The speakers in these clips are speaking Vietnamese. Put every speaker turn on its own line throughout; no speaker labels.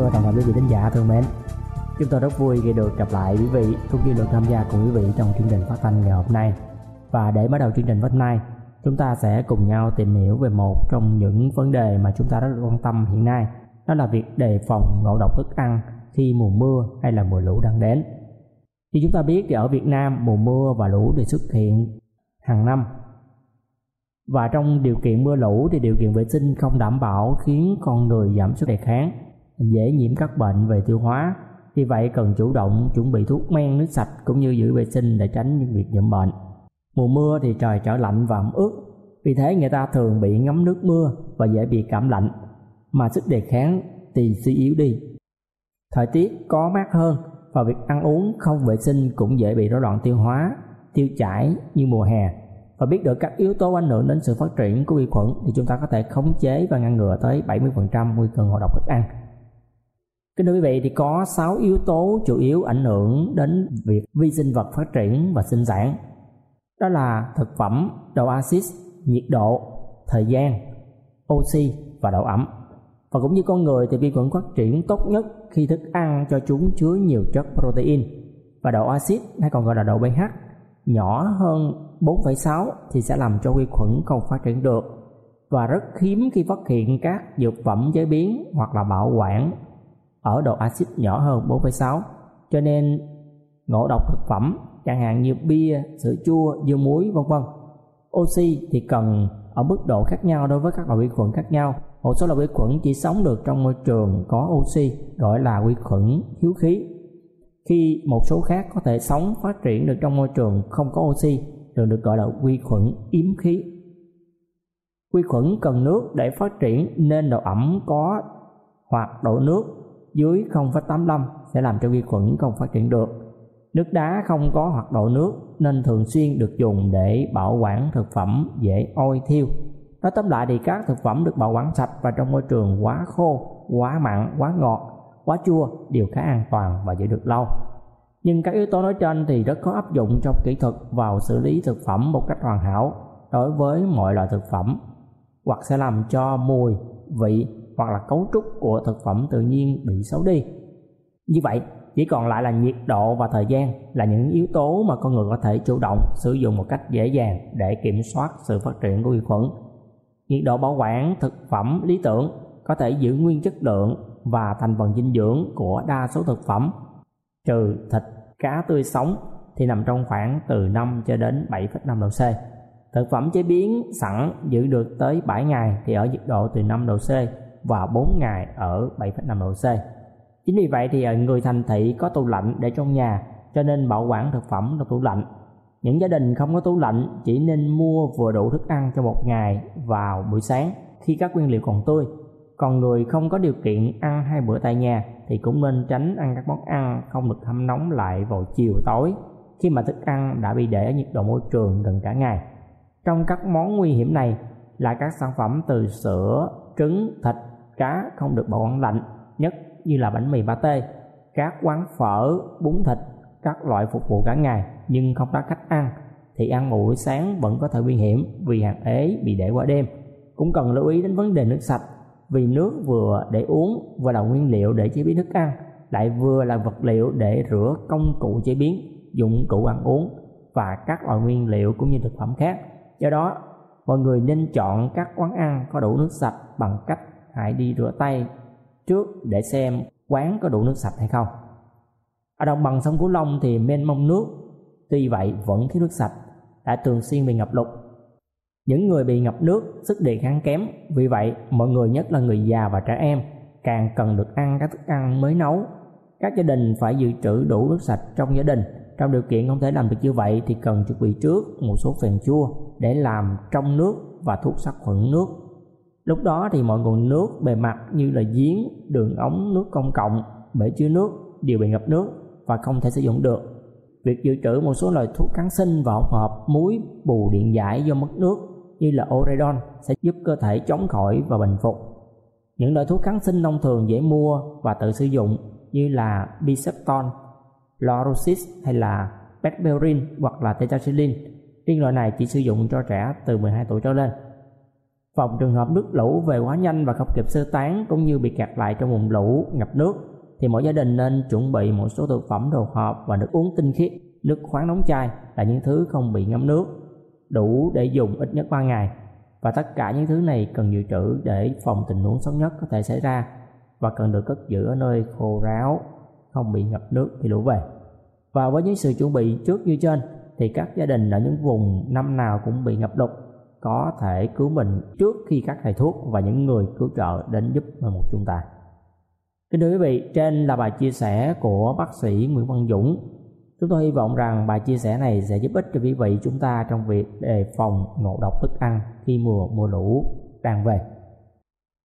Thưa toàn thể quý vị khán giả thân mến, chúng tôi rất vui khi được gặp lại quý vị cũng như được tham gia cùng quý vị trong chương trình phát thanh ngày hôm nay. Và để bắt đầu chương trình hôm nay, chúng ta sẽ cùng nhau tìm hiểu về một trong những vấn đề mà chúng ta rất quan tâm hiện nay, đó là việc đề phòng ngộ độc thức ăn khi mùa mưa hay là mùa lũ đang đến. Như chúng ta biết thì ở Việt Nam mùa mưa và lũ thì xuất hiện hàng năm và trong điều kiện mưa lũ thì điều kiện vệ sinh không đảm bảo khiến con người giảm sức đề kháng dễ nhiễm các bệnh về tiêu hóa. Vì vậy cần chủ động chuẩn bị thuốc men, nước sạch cũng như giữ vệ sinh để tránh những việc nhiễm bệnh. Mùa mưa thì trời trở lạnh và ẩm ướt, vì thế người ta thường bị ngấm nước mưa và dễ bị cảm lạnh. Mà sức đề kháng thì suy yếu đi. Thời tiết có mát hơn và việc ăn uống không vệ sinh cũng dễ bị rối loạn tiêu hóa, tiêu chảy như mùa hè. Và biết được các yếu tố ảnh hưởng đến sự phát triển của vi khuẩn thì chúng ta có thể khống chế và ngăn ngừa tới 70% nguy cơ ngộ độc thức ăn. Kính thưa quý vị thì có 6 yếu tố chủ yếu ảnh hưởng đến việc vi sinh vật phát triển và sinh sản. Đó là thực phẩm, độ axit, nhiệt độ, thời gian, oxy và độ ẩm. Và cũng như con người thì vi khuẩn phát triển tốt nhất khi thức ăn cho chúng chứa nhiều chất protein và độ axit hay còn gọi là độ pH nhỏ hơn 4,6 thì sẽ làm cho vi khuẩn không phát triển được và rất hiếm khi phát hiện các dược phẩm chế biến hoặc là bảo quản ở độ axit nhỏ hơn 4,6 cho nên ngộ độc thực phẩm chẳng hạn như bia, sữa chua, dưa muối vân vân. Oxy thì cần ở mức độ khác nhau đối với các loại vi khuẩn khác nhau. Một số loại vi khuẩn chỉ sống được trong môi trường có oxy gọi là vi khuẩn hiếu khí. Khi một số khác có thể sống phát triển được trong môi trường không có oxy thường được gọi là vi khuẩn yếm khí. Vi khuẩn cần nước để phát triển nên độ ẩm có hoặc độ nước dưới 0,85 sẽ làm cho vi khuẩn không phát triển được. Nước đá không có hoạt độ nước nên thường xuyên được dùng để bảo quản thực phẩm dễ ôi thiêu. Nói tóm lại thì các thực phẩm được bảo quản sạch và trong môi trường quá khô, quá mặn, quá ngọt, quá chua đều khá an toàn và giữ được lâu. Nhưng các yếu tố nói trên thì rất khó áp dụng trong kỹ thuật vào xử lý thực phẩm một cách hoàn hảo đối với mọi loại thực phẩm hoặc sẽ làm cho mùi, vị hoặc là cấu trúc của thực phẩm tự nhiên bị xấu đi. Như vậy, chỉ còn lại là nhiệt độ và thời gian là những yếu tố mà con người có thể chủ động sử dụng một cách dễ dàng để kiểm soát sự phát triển của vi khuẩn. Nhiệt độ bảo quản thực phẩm lý tưởng có thể giữ nguyên chất lượng và thành phần dinh dưỡng của đa số thực phẩm trừ thịt cá tươi sống thì nằm trong khoảng từ 5 cho đến 7,5 độ C. Thực phẩm chế biến sẵn giữ được tới 7 ngày thì ở nhiệt độ từ 5 độ C và 4 ngày ở 7,5 độ C. Chính vì vậy thì ờ, người thành thị có tủ lạnh để trong nhà cho nên bảo quản thực phẩm trong tủ lạnh. Những gia đình không có tủ lạnh chỉ nên mua vừa đủ thức ăn cho một ngày vào buổi sáng khi các nguyên liệu còn tươi còn người không có điều kiện ăn hai bữa tại nhà thì cũng nên tránh ăn các món ăn không được hâm nóng lại vào chiều tối khi mà thức ăn đã bị để ở nhiệt độ môi trường gần cả ngày. Trong các món nguy hiểm này là các sản phẩm từ sữa, trứng, thịt, cá không được bảo quản lạnh, nhất như là bánh mì pate, các quán phở, bún thịt, các loại phục vụ cả ngày nhưng không có khách ăn. Thì ăn một buổi sáng vẫn có thể nguy hiểm vì hàng ế bị để qua đêm. Cũng cần lưu ý đến vấn đề nước sạch vì nước vừa để uống vừa là nguyên liệu để chế biến thức ăn lại vừa là vật liệu để rửa công cụ chế biến dụng cụ ăn uống và các loại nguyên liệu cũng như thực phẩm khác. Do đó mọi người nên chọn các quán ăn có đủ nước sạch bằng cách hãy đi rửa tay trước để xem quán có đủ nước sạch hay không. Ở đồng bằng sông cửu long thì mênh mông nước. Tuy vậy, vẫn thiếu nước sạch, đã thường xuyên bị ngập lụt. Những người bị ngập nước, sức đề kháng kém. Vì vậy, mọi người, nhất là người già và trẻ em, càng cần được ăn các thức ăn mới nấu. Các gia đình phải dự trữ đủ nước sạch trong gia đình. Trong điều kiện không thể làm được như vậy thì cần chuẩn bị trước một số phèn chua để làm trong nước và thuốc sát khuẩn nước lúc đó thì mọi nguồn nước bề mặt như là giếng đường ống nước công cộng bể chứa nước đều bị ngập nước và không thể sử dụng được việc dự trữ một số loại thuốc kháng sinh và hỗn hợp muối bù điện giải do mất nước như là Oredon sẽ giúp cơ thể chống khỏi và bình phục. Những loại thuốc kháng sinh thông thường dễ mua và tự sử dụng như là Bisepton, Lorosis hay là Pecperin hoặc là Tetracycline. Riêng loại này chỉ sử dụng cho trẻ từ 12 tuổi trở lên. Phòng trường hợp nước lũ về quá nhanh và không kịp sơ tán cũng như bị kẹt lại trong vùng lũ ngập nước thì mỗi gia đình nên chuẩn bị một số thực phẩm đồ hộp và nước uống tinh khiết, nước khoáng nóng chai là những thứ không bị ngấm nước đủ để dùng ít nhất 3 ngày. Và tất cả những thứ này cần dự trữ để phòng tình huống xấu nhất có thể xảy ra và cần được cất giữ ở nơi khô ráo không bị ngập nước khi lũ về. Và với những sự chuẩn bị trước như trên thì các gia đình ở những vùng năm nào cũng bị ngập lụt có thể cứu mình trước khi các thầy thuốc và những người cứu trợ đến giúp một chúng ta. Kính thưa quý vị, trên là bài chia sẻ của bác sĩ Nguyễn Văn Dũng Chúng tôi hy vọng rằng bài chia sẻ này sẽ giúp ích cho quý vị chúng ta trong việc đề phòng ngộ độc thức ăn khi mùa mùa lũ đang về.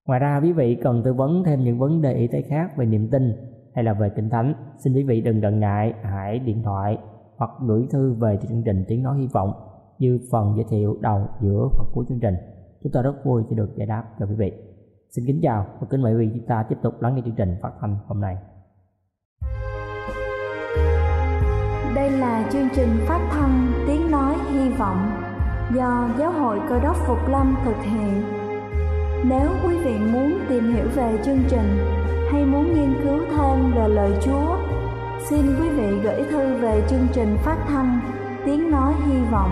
Ngoài ra quý vị cần tư vấn thêm những vấn đề y tế khác về niềm tin hay là về kinh thánh, xin quý vị đừng ngần ngại hãy điện thoại hoặc gửi thư về chương trình tiếng nói hy vọng như phần giới thiệu đầu giữa hoặc cuối chương trình. Chúng tôi rất vui khi được giải đáp cho quý vị. Xin kính chào và kính mời quý vị chúng ta tiếp tục lắng nghe chương trình phát thanh hôm nay.
Đây là chương trình phát thanh Tiếng Nói Hy Vọng do Giáo hội Cơ đốc Phục Lâm thực hiện. Nếu quý vị muốn tìm hiểu về chương trình hay muốn nghiên cứu thêm về lời Chúa, xin quý vị gửi thư về chương trình phát thanh Tiếng Nói Hy Vọng,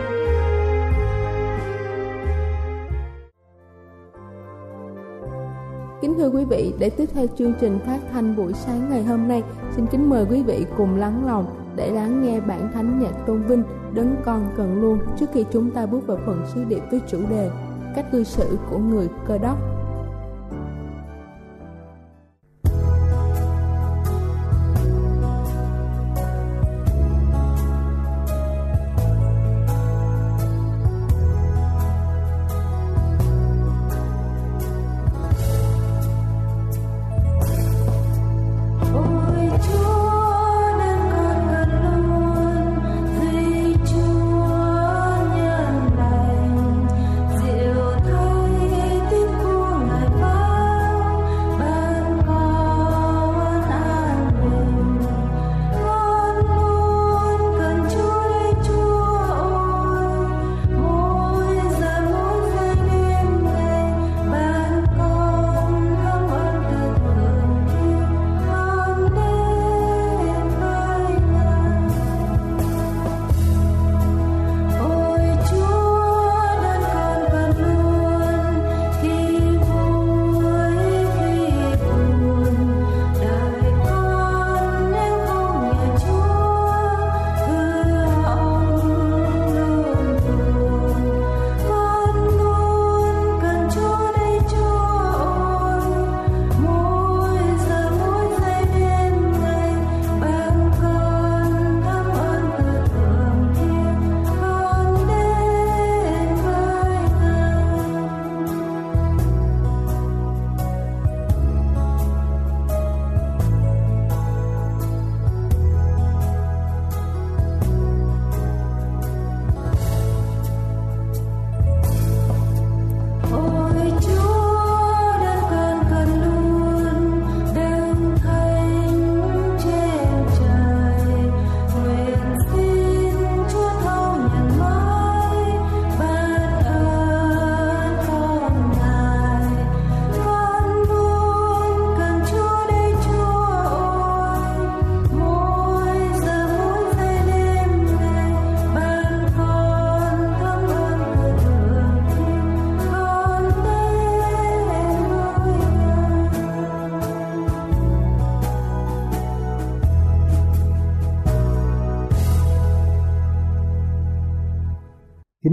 Kính thưa quý vị, để tiếp theo chương trình phát thanh buổi sáng ngày hôm nay, xin kính mời quý vị cùng lắng lòng để lắng nghe bản thánh nhạc tôn vinh đấng con cần luôn trước khi chúng ta bước vào phần sứ điệp với chủ đề cách cư xử của người cơ đốc.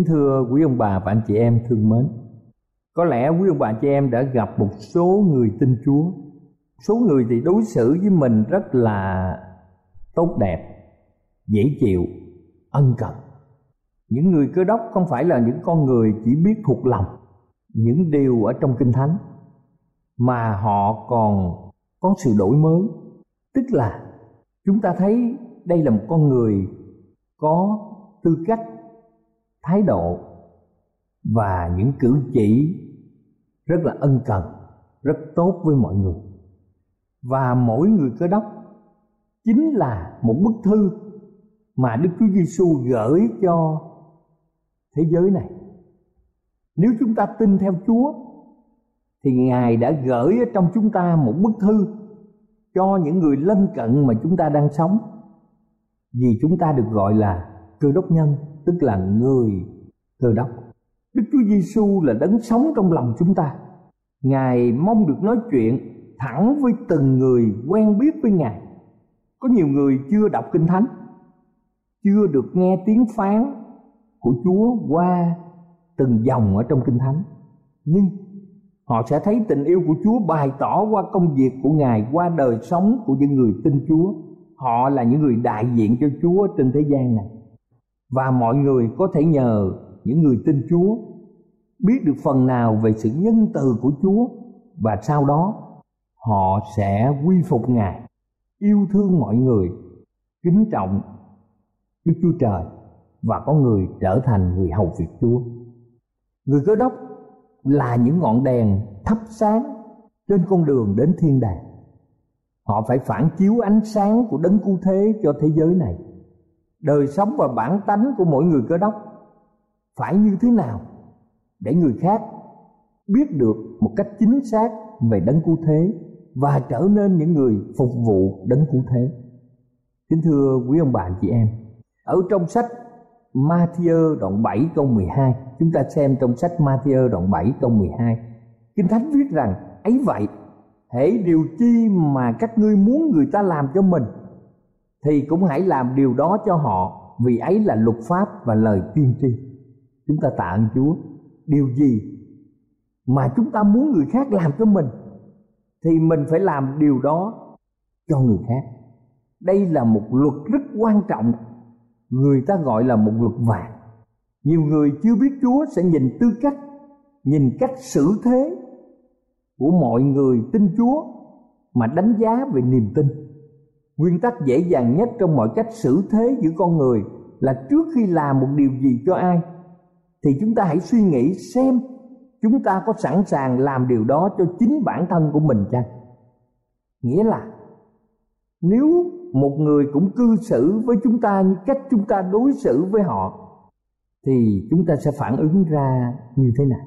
Thưa quý ông bà và anh chị em thương mến, có lẽ quý ông bà chị em đã gặp một số người tin Chúa. Số người thì đối xử với mình rất là tốt đẹp, dễ chịu, ân cần. Những người cơ đốc không phải là những con người chỉ biết thuộc lòng những điều ở trong kinh thánh mà họ còn có sự đổi mới, tức là chúng ta thấy đây là một con người có tư cách thái độ và những cử chỉ rất là ân cần rất tốt với mọi người và mỗi người cơ đốc chính là một bức thư mà Đức Chúa Giêsu gửi cho thế giới này. Nếu chúng ta tin theo Chúa thì Ngài đã gửi ở trong chúng ta một bức thư cho những người lân cận mà chúng ta đang sống. Vì chúng ta được gọi là cơ đốc nhân, tức là người cơ đốc. Đức Chúa Giêsu là đấng sống trong lòng chúng ta. Ngài mong được nói chuyện thẳng với từng người quen biết với Ngài. Có nhiều người chưa đọc Kinh Thánh, chưa được nghe tiếng phán của Chúa qua từng dòng ở trong Kinh Thánh. Nhưng họ sẽ thấy tình yêu của Chúa bày tỏ qua công việc của Ngài, qua đời sống của những người tin Chúa. Họ là những người đại diện cho Chúa trên thế gian này. Và mọi người có thể nhờ những người tin Chúa biết được phần nào về sự nhân từ của Chúa và sau đó họ sẽ quy phục Ngài, yêu thương mọi người, kính trọng Đức Chúa Trời và có người trở thành người hầu việc Chúa. Người cơ đốc là những ngọn đèn thắp sáng trên con đường đến thiên đàng. Họ phải phản chiếu ánh sáng của đấng cứu thế cho thế giới này. Đời sống và bản tánh của mỗi người cơ đốc phải như thế nào để người khác biết được một cách chính xác về đấng cứu thế và trở nên những người phục vụ đấng cứu thế. Kính thưa quý ông bà chị em, ở trong sách Matthew đoạn 7 câu 12, chúng ta xem trong sách Matthew đoạn 7 câu 12. Kinh Thánh viết rằng, ấy vậy, hễ điều chi mà các ngươi muốn người ta làm cho mình thì cũng hãy làm điều đó cho họ, vì ấy là luật pháp và lời tiên tri. Chúng ta tạ ơn chúa. Điều gì mà chúng ta muốn người khác làm cho mình, thì mình phải làm điều đó cho người khác. Đây là một luật rất quan trọng. Người ta gọi là một luật vàng. Nhiều người chưa biết chúa sẽ nhìn tư cách, nhìn cách xử thế của mọi người tin chúa mà đánh giá về niềm tin nguyên tắc dễ dàng nhất trong mọi cách xử thế giữa con người là trước khi làm một điều gì cho ai. Thì chúng ta hãy suy nghĩ xem chúng ta có sẵn sàng làm điều đó cho chính bản thân của mình chăng? Nghĩa là, nếu một người cũng cư xử với chúng ta như cách chúng ta đối xử với họ, thì chúng ta sẽ phản ứng ra như thế nào?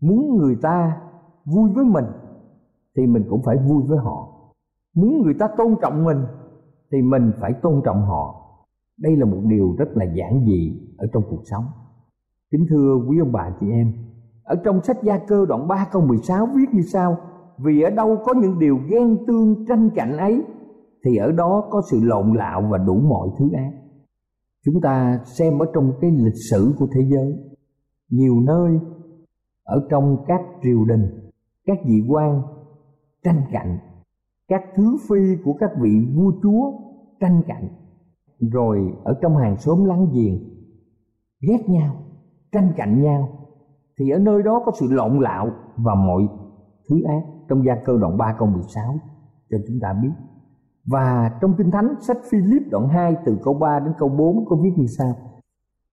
Muốn người ta vui với mình, thì mình cũng phải vui với họ. Muốn người ta tôn trọng mình thì mình phải tôn trọng họ. Đây là một điều rất là giản dị ở trong cuộc sống. Kính thưa quý ông bà chị em, ở trong sách gia cơ đoạn 3 câu 16 viết như sau, vì ở đâu có những điều ghen tương tranh cạnh ấy, thì ở đó có sự lộn lạo và đủ mọi thứ ác. Chúng ta xem ở trong cái lịch sử của thế giới, nhiều nơi ở trong các triều đình, các vị quan tranh cạnh các thứ phi của các vị vua chúa tranh cạnh, rồi ở trong hàng xóm láng giềng ghét nhau, tranh cạnh nhau, thì ở nơi đó có sự lộn lạo và mọi thứ ác trong gia cơ đoạn 3 câu 16 cho chúng ta biết. Và trong Kinh Thánh, sách Philip đoạn 2 từ câu 3 đến câu 4 có viết như sau.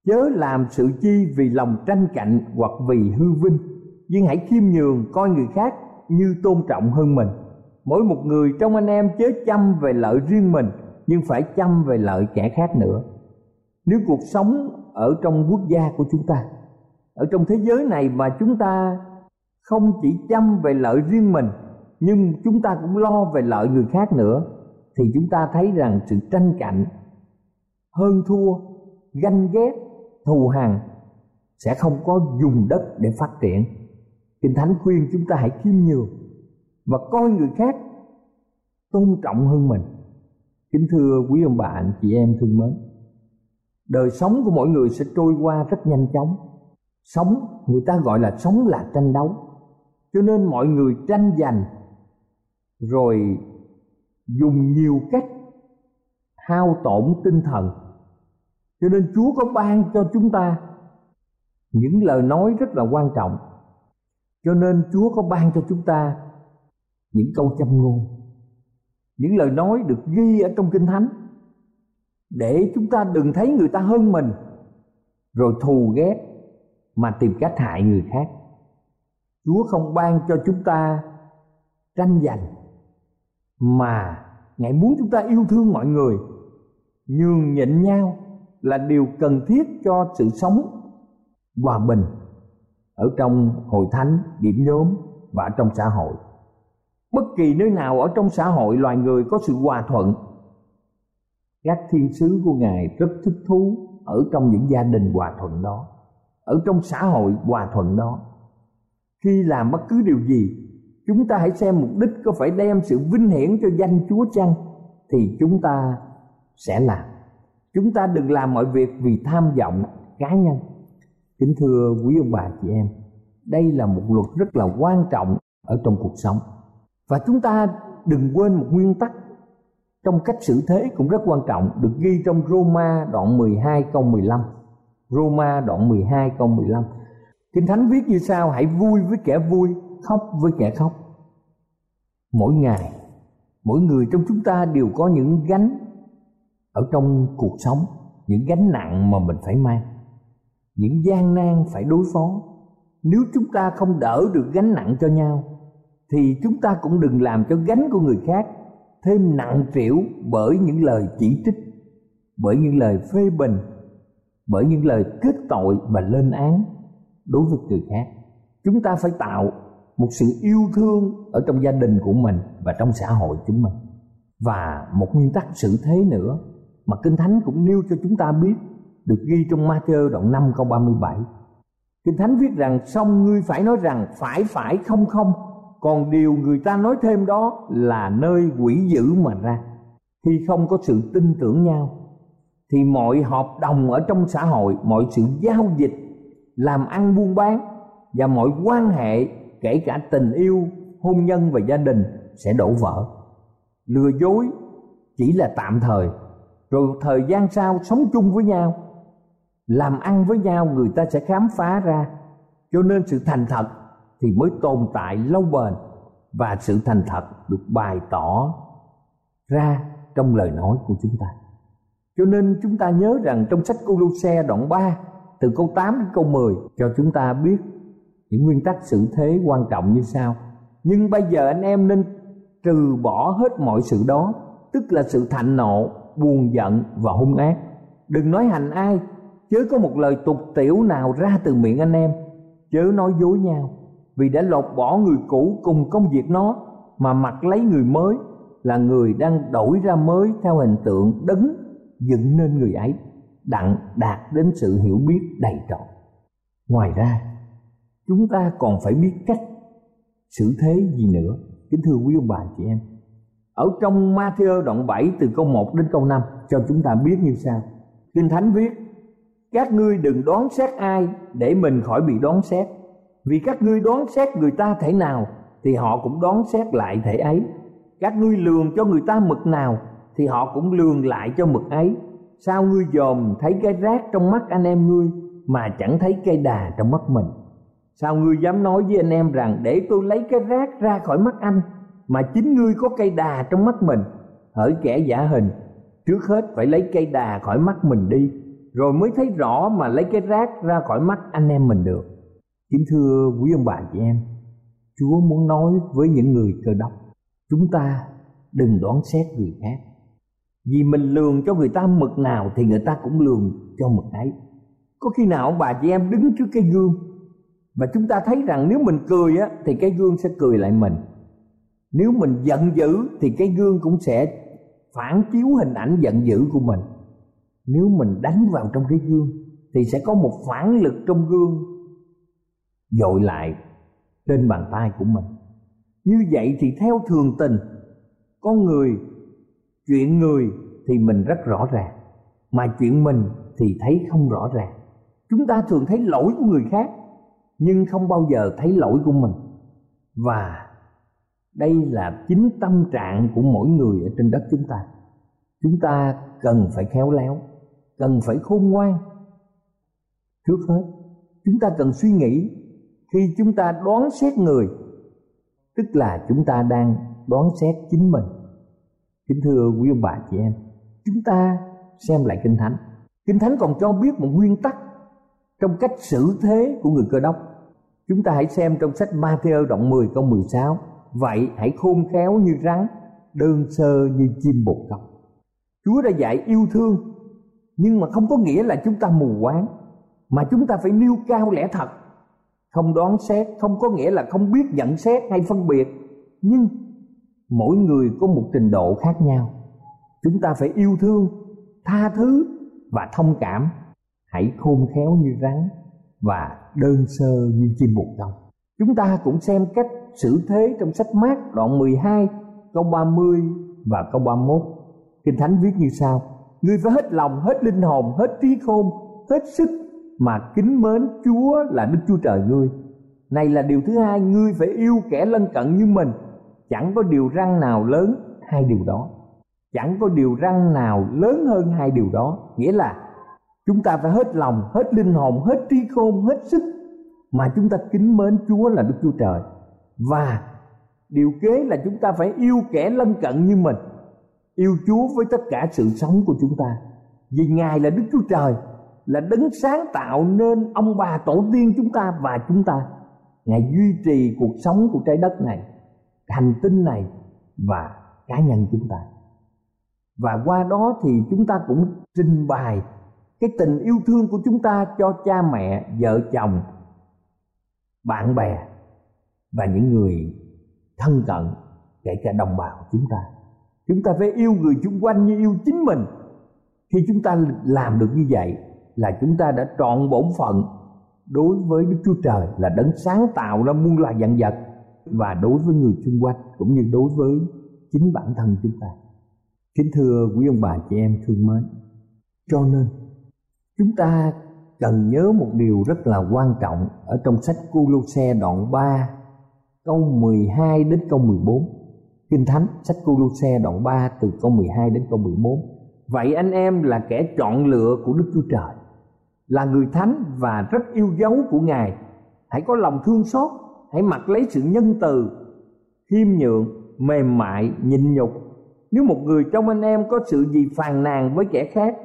Chớ làm sự chi vì lòng tranh cạnh hoặc vì hư vinh, Nhưng hãy khiêm nhường coi người khác như tôn trọng hơn mình. Mỗi một người trong anh em chớ chăm về lợi riêng mình Nhưng phải chăm về lợi kẻ khác nữa. Nếu cuộc sống ở trong quốc gia của chúng ta Ở trong thế giới này mà chúng ta không chỉ chăm về lợi riêng mình Nhưng chúng ta cũng lo về lợi người khác nữa Thì chúng ta thấy rằng sự tranh cạnh Hơn thua, ganh ghét, thù hằn Sẽ không có dùng đất để phát triển. Kinh Thánh khuyên chúng ta hãy khiêm nhường và coi người khác tôn trọng hơn mình. Kính thưa quý ông bà, anh chị em thương mến, đời sống của mỗi người sẽ trôi qua rất nhanh chóng. Sống, người ta gọi là sống là tranh đấu. Cho nên mọi người tranh giành, rồi dùng nhiều cách hao tổn tinh thần. Cho nên chúa có ban cho chúng ta những lời nói rất là quan trọng. Cho nên chúa có ban cho chúng ta những câu châm ngôn. Những lời nói được ghi ở trong kinh thánh để chúng ta đừng thấy người ta hơn mình, rồi thù ghét mà tìm cách hại người khác. Chúa không ban cho chúng ta tranh giành, mà ngài muốn chúng ta yêu thương mọi người. Nhường nhịn nhau là điều cần thiết cho sự sống hòa bình ở trong hội thánh, điểm nhóm và trong xã hội bất kỳ nơi nào ở trong xã hội loài người có sự hòa thuận, các thiên sứ của ngài rất thích thú ở trong những gia đình hòa thuận đó, ở trong xã hội hòa thuận đó. Khi làm bất cứ điều gì, chúng ta hãy xem mục đích có phải đem sự vinh hiển cho danh chúa chăng thì chúng ta sẽ làm. Chúng ta đừng làm mọi việc vì tham vọng cá nhân. Kính thưa quý ông bà chị em, đây là một luật rất là quan trọng ở trong cuộc sống và chúng ta đừng quên một nguyên tắc trong cách xử thế cũng rất quan trọng, được ghi trong Roma đoạn 12 câu 15 Roma đoạn 12 câu 15 Kinh Thánh viết như sau, Hãy vui với kẻ vui, Khóc với kẻ khóc. Mỗi ngày, Mỗi người trong chúng ta đều có những gánh Ở trong cuộc sống, Những gánh nặng mà mình phải mang, Những gian nan phải đối phó. Nếu chúng ta không đỡ được gánh nặng cho nhau thì chúng ta cũng đừng làm cho gánh của người khác Thêm nặng trĩu bởi những lời chỉ trích, Bởi những lời phê bình, bởi những lời kết tội và lên án đối với người khác. Chúng ta phải tạo một sự yêu thương ở trong gia đình của mình và trong xã hội chúng mình. Và một nguyên tắc sự thế nữa mà Kinh Thánh cũng nêu cho chúng ta biết, được ghi trong Matthew đoạn 5 câu 37. Kinh Thánh viết rằng, xong ngươi phải nói rằng phải phải, không không còn điều người ta nói thêm đó là nơi quỷ dữ mà ra. Khi không có sự tin tưởng nhau, thì mọi hợp đồng ở trong xã hội, mọi sự giao dịch, làm ăn buôn bán và mọi quan hệ, kể cả tình yêu, hôn nhân và gia đình sẽ đổ vỡ. Lừa dối chỉ là tạm thời, rồi thời gian sau sống chung với nhau. Làm ăn với nhau, người ta sẽ khám phá ra. Cho nên sự thành thật thì mới tồn tại lâu bền và sự thành thật được bày tỏ ra trong lời nói của chúng ta cho nên chúng ta nhớ rằng trong sách Colosse đoạn 3 từ câu 8 đến câu 10 cho chúng ta biết những nguyên tắc xử thế quan trọng như sau. Nhưng bây giờ anh em nên trừ bỏ hết mọi sự đó, tức là sự thạnh nộ, buồn giận và hung ác. Đừng nói hành ai, chớ có một lời tục tiểu nào ra từ miệng anh em, chớ nói dối nhau, vì đã lột bỏ người cũ cùng công việc nó, mà mặc lấy người mới là người đang đổi ra mới theo hình tượng đấng dựng nên người ấy, đặng đạt đến sự hiểu biết đầy trọn. Ngoài ra, chúng ta còn phải biết cách xử thế gì nữa. Kính thưa quý ông bà chị em, ở trong Matthew đoạn 7 từ câu 1 đến câu 5 cho chúng ta biết như sau. Kinh Thánh viết, Các ngươi đừng đoán xét ai để mình khỏi bị đoán xét. Vì các ngươi đoán xét người ta thể nào, Thì họ cũng đoán xét lại thể ấy. Các ngươi lường cho người ta mực nào, thì họ cũng lường lại cho mực ấy. Sao ngươi dòm thấy cái rác trong mắt anh em ngươi, mà chẳng thấy cây đà trong mắt mình? Sao ngươi dám nói với anh em rằng, để tôi lấy cái rác ra khỏi mắt anh, mà chính ngươi có cây đà trong mắt mình? Hỡi kẻ giả hình, trước hết phải lấy cây đà khỏi mắt mình đi, rồi mới thấy rõ mà lấy cái rác ra khỏi mắt anh em mình được kính thưa quý ông bà chị em, chúa muốn nói với những người cơ đốc, chúng ta đừng đoán xét người khác. Vì mình lường cho người ta mực nào thì người ta cũng lường cho mực ấy. Có khi nào ông bà chị em đứng trước cái gương và chúng ta thấy rằng nếu mình cười á, thì cái gương sẽ cười lại mình. Nếu mình giận dữ, thì cái gương cũng sẽ phản chiếu hình ảnh giận dữ của mình. Nếu mình đánh vào trong cái gương, thì sẽ có một phản lực trong gương dội lại trên bàn tay của mình. Như vậy thì theo thường tình con người chuyện người thì mình rất rõ ràng, mà chuyện mình thì thấy không rõ ràng. Chúng ta thường thấy lỗi của người khác, nhưng không bao giờ thấy lỗi của mình. Và đây là chính tâm trạng của mỗi người ở trên đất chúng ta. Chúng ta cần phải khéo léo, cần phải khôn ngoan. Trước hết, chúng ta cần suy nghĩ khi chúng ta đoán xét người, tức là chúng ta đang đoán xét chính mình. Kính thưa quý ông bà chị em, chúng ta xem lại kinh thánh. Kinh thánh còn cho biết một nguyên tắc trong cách xử thế của người cơ đốc. Chúng ta hãy xem trong sách Matthew đoạn 10 câu 16 vậy hãy khôn khéo như rắn, đơn sơ như chim bồ câu. Chúa đã dạy yêu thương, nhưng mà không có nghĩa là chúng ta mù quáng, mà chúng ta phải nêu cao lẽ thật không đoán xét không có nghĩa là không biết nhận xét hay phân biệt. Nhưng mỗi người có một trình độ khác nhau. Chúng ta phải yêu thương tha thứ và thông cảm. Hãy khôn khéo như rắn và đơn sơ như chim bồ câu chúng ta cũng xem cách xử thế trong sách mát đoạn 12 câu 30 và câu 31 Kinh Thánh viết như sau. Ngươi phải hết lòng, hết linh hồn, hết trí khôn, hết sức mà kính mến Chúa là Đức Chúa Trời ngươi. Này là điều thứ hai Ngươi phải yêu kẻ lân cận như mình. Chẳng có điều răng nào lớn hai điều đó. Chẳng có điều răng nào lớn hơn hai điều đó. Nghĩa là chúng ta phải hết lòng, hết linh hồn, hết trí khôn, hết sức Mà chúng ta kính mến Chúa là Đức Chúa Trời. Và điều kế là chúng ta phải yêu kẻ lân cận như mình. Yêu Chúa với tất cả sự sống của chúng ta. Vì Ngài là Đức Chúa Trời, là đấng sáng tạo nên ông bà tổ tiên chúng ta và chúng ta. Ngài duy trì cuộc sống của trái đất này, hành tinh này và cá nhân chúng ta. Và qua đó thì chúng ta cũng trình bày cái tình yêu thương của chúng ta cho cha mẹ, vợ chồng, bạn bè và những người thân cận kể cả đồng bào chúng ta chúng ta phải yêu người chung quanh như yêu chính mình khi chúng ta làm được như vậy là chúng ta đã trọn bổn phận. Đối với đức chúa trời là đấng sáng tạo ra muôn loài vạn vật và đối với người xung quanh cũng như đối với chính bản thân chúng ta. Kính thưa quý ông bà chị em thương mến cho nên chúng ta cần nhớ một điều rất là quan trọng ở trong sách Cô-lô-xe đoạn 3 câu 12 đến câu 14 Kinh Thánh sách Cô-lô-xe đoạn 3 từ câu 12 đến câu 14. Vậy anh em là kẻ chọn lựa của Đức Chúa Trời, là người thánh và rất yêu dấu của Ngài. Hãy có lòng thương xót, hãy mặc lấy sự nhân từ, khiêm nhượng, mềm mại, nhịn nhục. Nếu một người trong anh em có sự gì phàn nàn với kẻ khác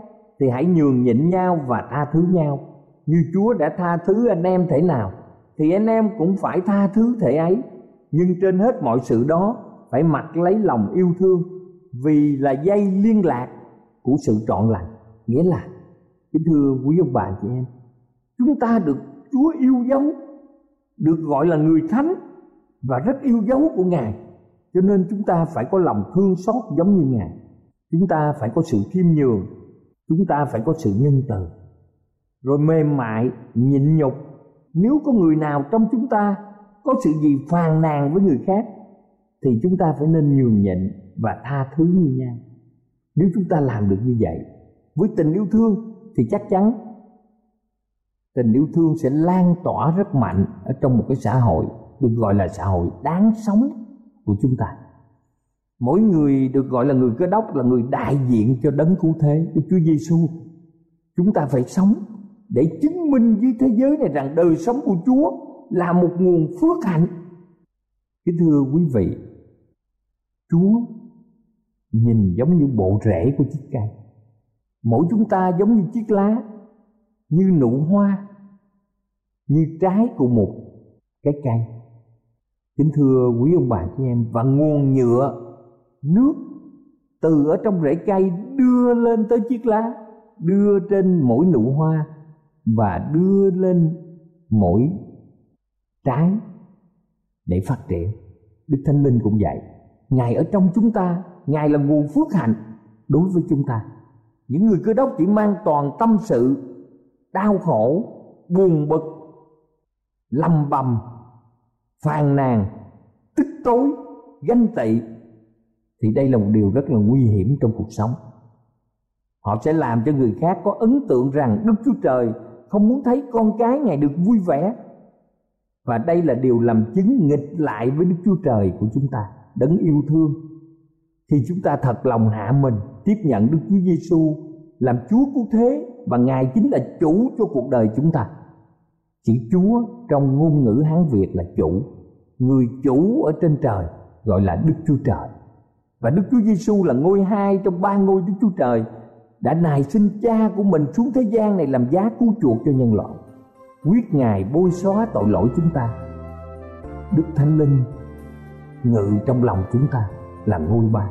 thì hãy nhường nhịn nhau và tha thứ nhau. Như Chúa đã tha thứ anh em thể nào thì anh em cũng phải tha thứ thể ấy. Nhưng trên hết mọi sự đó phải mặc lấy lòng yêu thương vì là dây liên lạc của sự trọn lành nghĩa là kính thưa quý ông bà chị em, chúng ta được chúa yêu dấu, được gọi là người thánh và rất yêu dấu của ngài. Cho nên chúng ta phải có lòng thương xót giống như ngài. Chúng ta phải có sự khiêm nhường, chúng ta phải có sự nhân từ. Rồi mềm mại, nhịn nhục, nếu có người nào trong chúng ta có sự gì phàn nàn với người khác, thì chúng ta phải nên nhường nhịn và tha thứ như nhau. Nếu chúng ta làm được như vậy, với tình yêu thương thì chắc chắn tình yêu thương sẽ lan tỏa rất mạnh ở trong một cái xã hội, được gọi là xã hội đáng sống của chúng ta. Mỗi người được gọi là người cơ đốc, là người đại diện cho đấng cứu thế của Chúa Giêsu chúng ta phải sống để chứng minh với thế giới này rằng đời sống của Chúa là một nguồn phước hạnh. Kính thưa quý vị, Chúa nhìn giống như bộ rễ của chiếc cây. Mỗi chúng ta giống như chiếc lá, như nụ hoa, như trái của một cái cây. Kính thưa quý ông bà chị em và nguồn nhựa nước từ ở trong rễ cây đưa lên tới chiếc lá, đưa trên mỗi nụ hoa và đưa lên mỗi trái để phát triển. Đức Thánh Linh cũng vậy Ngài ở trong chúng ta Ngài là nguồn phước hạnh đối với chúng ta những người cơ đốc chỉ mang toàn tâm sự Đau khổ, buồn bực Lầm bầm, phàn nàn, tức tối, ganh tị Thì đây là một điều rất là nguy hiểm trong cuộc sống. Họ sẽ làm cho người khác có ấn tượng rằng Đức Chúa Trời không muốn thấy con cái Ngài được vui vẻ. Và đây là điều làm chứng nghịch lại với Đức Chúa Trời của chúng ta, đấng yêu thương. Khi chúng ta thật lòng hạ mình, tiếp nhận Đức Chúa Giêsu làm Chúa cứu thế và Ngài chính là chủ cho cuộc đời chúng ta. Chữ Chúa trong ngôn ngữ Hán Việt là chủ, người chủ ở trên trời gọi là Đức Chúa Trời. Và Đức Chúa Giêsu là ngôi hai trong ba ngôi Đức Chúa Trời đã nài xin cha của mình xuống thế gian này làm giá cứu chuộc cho nhân loại quyết ngài bôi xóa tội lỗi chúng ta đức thánh linh ngự trong lòng chúng ta là ngôi ba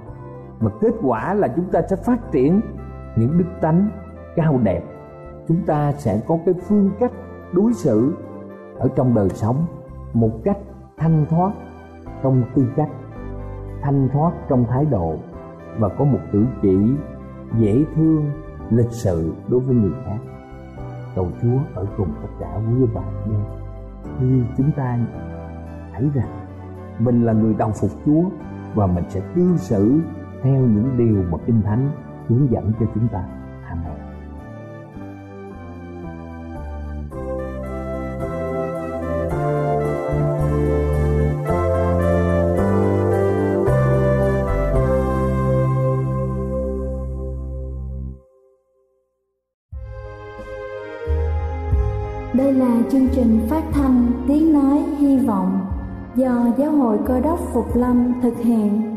mà kết quả là chúng ta sẽ phát triển những đức tánh cao đẹp. Chúng ta sẽ có cái phương cách đối xử ở trong đời sống một cách thanh thoát trong tư cách, thanh thoát trong thái độ và có một cử chỉ dễ thương, lịch sự đối với người khác. Cầu chúa ở cùng tất cả quý bạn nha. Khi chúng ta thấy rằng mình là người đồng phục chúa và mình sẽ cư xử theo những điều mà kinh thánh hướng dẫn cho chúng ta amen
Đây là chương trình phát thanh Tiếng Nói Hy Vọng do Giáo hội Cơ đốc Phục Lâm thực hiện.